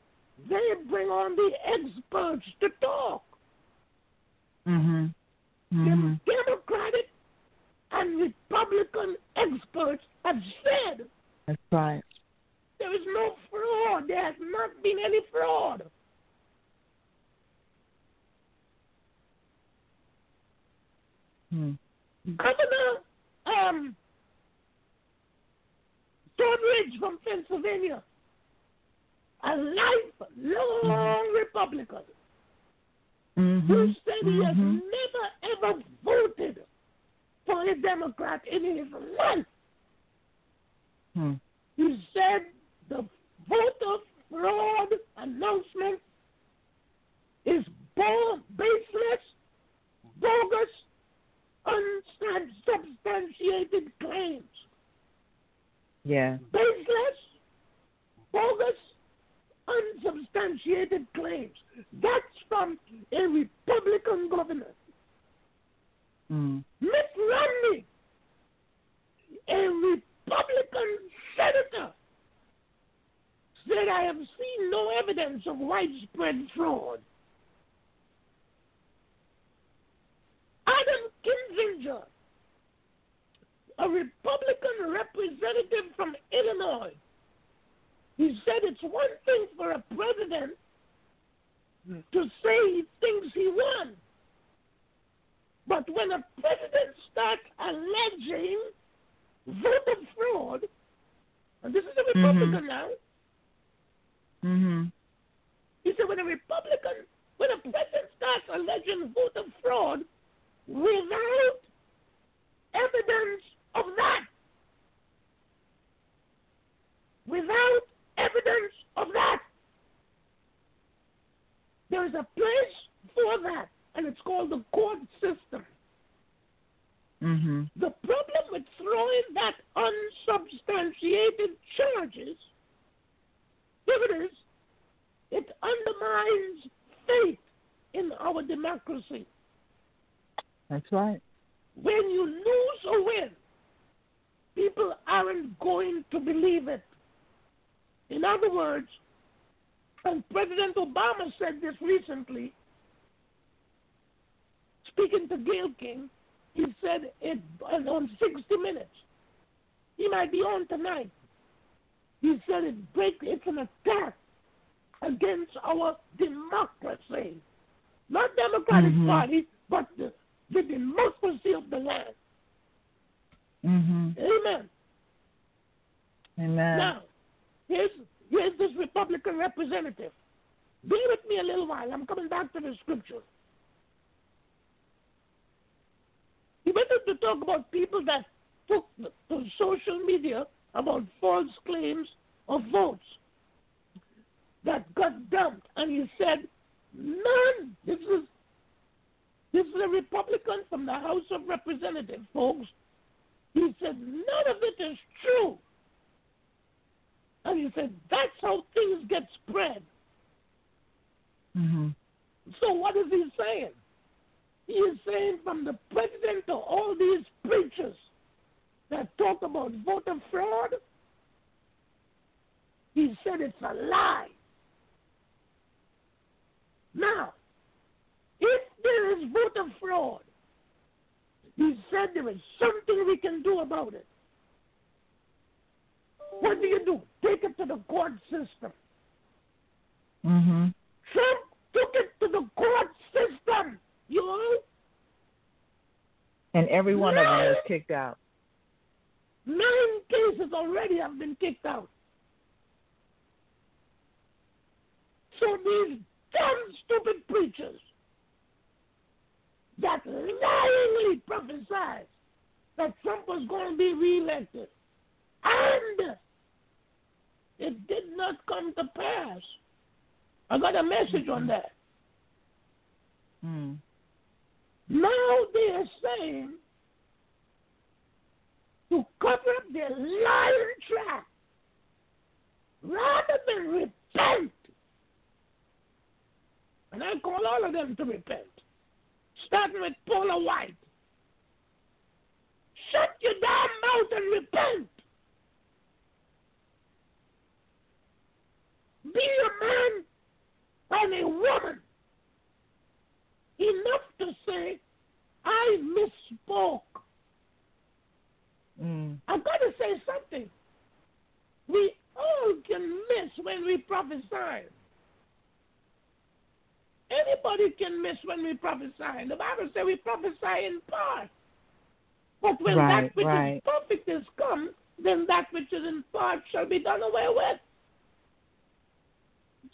They bring on the experts to talk. Mm-hmm. The Democratic and Republican experts have said That's right. there is no fraud. There has not been any fraud. Hmm. Governor um, Ridge from Pennsylvania, a lifelong Republican, Mm-hmm. who said he has Mhm. never ever voted for the Democrat in his life. Hmm. He said the voter fraud announcement is bo- baseless, bogus, unsubstantiated claims. Yeah. Baseless, bogus, unsubstantiated claims. That's from a Republican governor. Mm. Mitt Romney, a Republican senator, said, I have seen no evidence of widespread fraud. Adam Kinzinger, a Republican representative from Illinois, he said it's one thing for a president to say he thinks he won. But when a president starts alleging voter fraud, and this is a Republican now, Mm-hmm. he said when a Republican, when a president starts alleging voter fraud without evidence of that, without evidence of that, there is a place for that, and it's called the court system. Mm-hmm. The problem with throwing that unsubstantiated charges, here it is, it undermines faith in our democracy. That's right. When you lose or win, people aren't going to believe it. In other words, and President Obama said this recently, speaking to Gayle King, he said it on 60 Minutes. He might be on tonight. He said it break, it's an attack against our democracy. Not Democratic Mhm. Party, but the, the democracy of the land. Mm-hmm. Amen. Amen. Now, here's here's this Republican representative. Be with me a little while. I'm coming back to the scripture. On to talk about people that took to social media about false claims of votes that got dumped, and he said none. This is this is a Republican from the House of Representatives, folks. He said none of it is true. And he said that's how things get spread. Mm-hmm. So what is he saying? He is saying from the president to all these preachers that talk about voter fraud, he said it's a lie. Now, if there is voter fraud, he said there is something we can do about it. What do you do? Take it to the court system. Mm-hmm. Trump took it to the court system. You? And every one of them is kicked out. Nine cases already have been kicked out. So these dumb, stupid preachers that lyingly prophesied that Trump was going to be reelected, and it did not come to pass. I got a message on that. Mm. Now they are saying to cover up their lying track rather than repent. And I call all of them to repent, starting with Paula White. Shut your damn mouth and repent. Be a man and a woman enough to say, I misspoke. Mm. I've got to say something. We all can miss when we prophesy. Anybody can miss when we prophesy. The Bible says we prophesy in part. But when Right, that which right. is perfect is come, then that which is in part shall be done away with.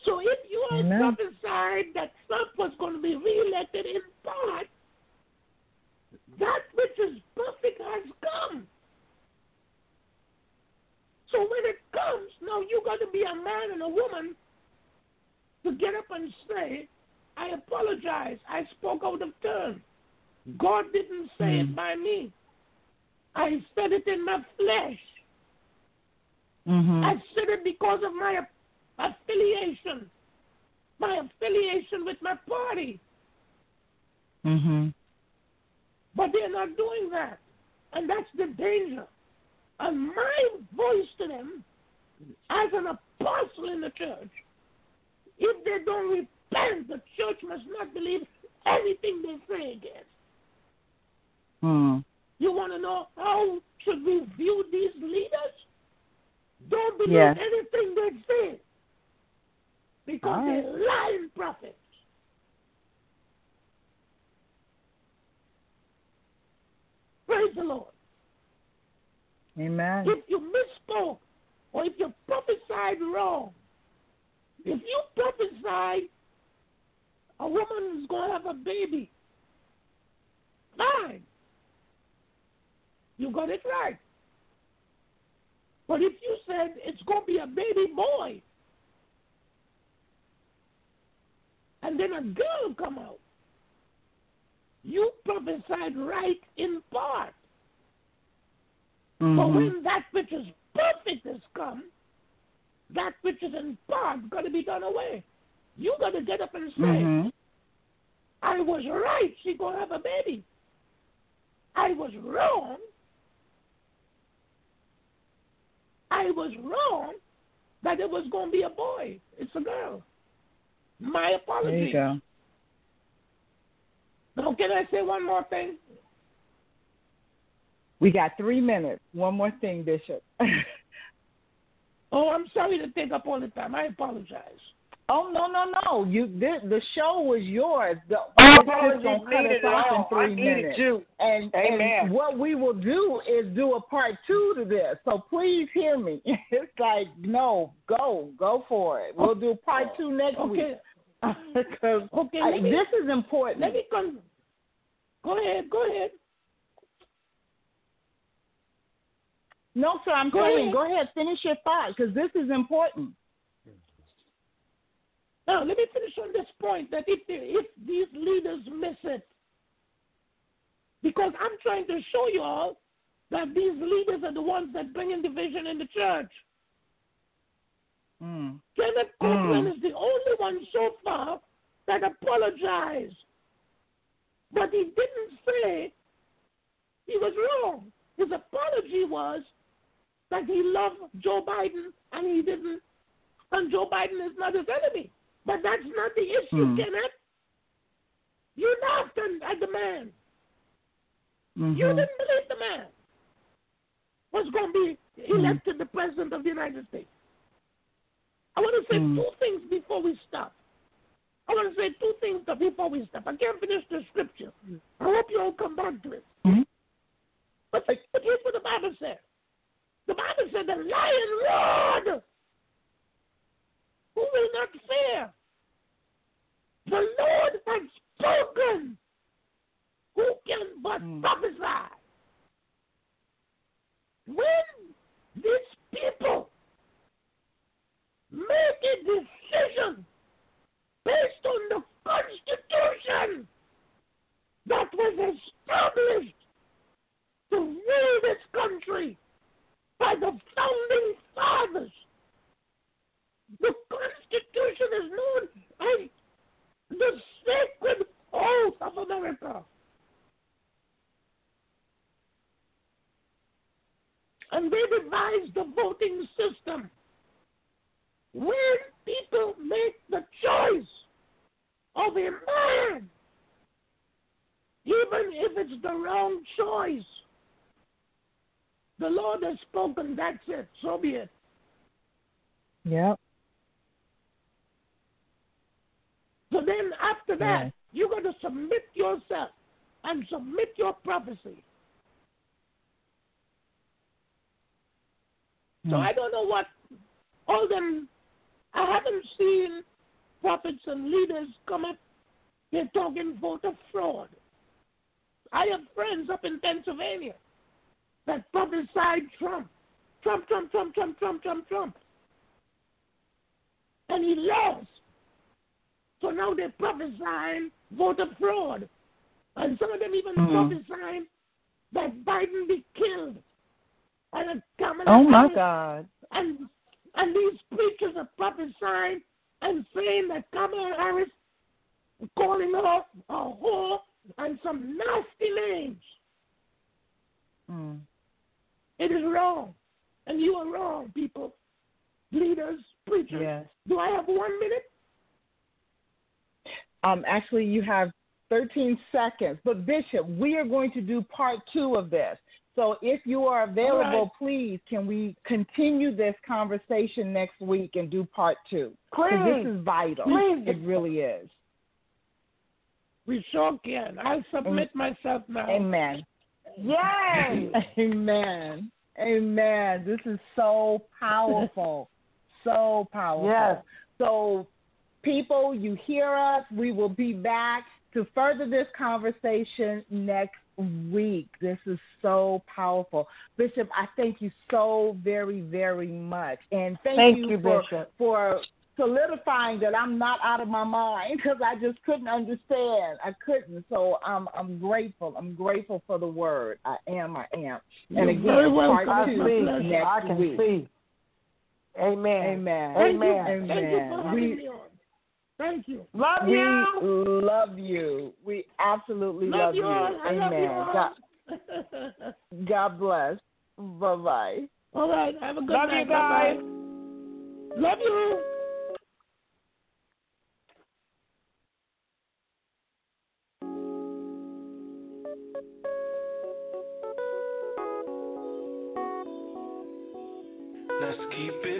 So if you are Amen. prophesied that Trump was going to be reelected in part, that which is perfect has come. So when it comes, now you got to be a man and a woman to get up and say, I apologize. I spoke out of turn. God didn't say it Mm. by me. I said it in my flesh. Mm-hmm. I said it because of my affiliation, my affiliation with my party. Mm-hmm. But they're not doing that. And that's the danger. And my voice to them, as an apostle in the church, if they don't repent, the church must not believe anything they say again. Mm. You want to know how should we view these leaders? Don't believe Yes. anything they say. Because right. they're lying prophets. Praise the Lord. Amen. If you misspoke or if you prophesied wrong, if you prophesied a woman is going to have a baby, fine. You got it right. But if you said it's going to be a baby boy, and then a girl come out, you prophesied right in part. But Mhm. when that which is perfect has come, that which is in part got to be done away. You got to get up and say, Mhm. I was right. She going to have a baby. I was wrong. I was wrong that it was going to be a boy. It's a girl. My There you apologies. go. Now, can I say one more thing? We got three minutes. One more thing, Bishop. <laughs> Oh, I'm sorry to take up all the time. I apologize. oh no, no, no! You the, the show was yours. The, No it's apologies gonna cut needed us at off in all. I three needed minutes. you. And, Amen. and what we will do is do a part two to this. So please hear me. <laughs> It's like no, go, go for it. We'll do part two next week Okay. Because <laughs> okay, this is important. Let me con- go ahead. Go ahead. No, sir, I'm go going. Go ahead, finish your thought because this is important. Now, let me finish on this point that if, if these leaders miss it, because I'm trying to show you all that these leaders are the ones that bring in division in the church. Mm. Kenneth Copeland is the only one so far that apologized. But he didn't say he was wrong. His apology was that he loved Joe Biden and he didn't, and Joe Biden is not his enemy. But that's not the issue, Hmm. Kenneth. You laughed at the man. You Mhm. didn't believe the man was going to be elected the president of the United States. I want to say Mm. two things before we stop. I want to say two things before we stop. I can't finish the scripture. I hope you all come back to it. Mhm. But, but here's what the Bible said. The Bible said the lion roared. Who will not fear? The Lord has spoken. Who can but Mm. prophesy? and voter fraud. I have friends up in Pennsylvania that publicize Trump. Trump, Trump, Trump, Trump, Trump, Trump, Trump. And he lost. So now they're prophesying voter fraud. And some of them even mm-hmm. prophesying that Biden be killed. And Kamala oh my Harris. God! And and these preachers are prophesying and saying that Kamala Harris calling her a whore and some nasty names. Mm. It is wrong. And you are wrong, people. Leaders, preachers. Yes. Do I have one minute? Um, actually, you have 13 seconds. But, Bishop, we are going to do part two of this. So, if you are available, right. please, can we continue this conversation next week and do part two? Please. this is vital. Please. It really is. We sure can. I'll submit myself now. Amen. Yes. <laughs> Amen. Amen. This is so powerful. <laughs> so powerful. Yes. So, people, you hear us. We will be back to further this conversation next week. This is so powerful. Bishop, I thank you so very, very much. And thank, Thank you, you, for, Bishop. for solidifying that I'm not out of my mind because I just couldn't understand. I couldn't. So I'm I'm grateful. I'm grateful for the word. I am. I am. And You're again, very welcome. part I two see. next I can week. see. Amen. Amen. Thank you. Amen. Thank you for Amen. having We- me on. Thank you. Love We you. love you. We absolutely Love love, you all. I love Amen. you all. God, <laughs> God bless. Bye bye. all right. Have a good Love night. you guys. Bye-bye. Love you. Keep it.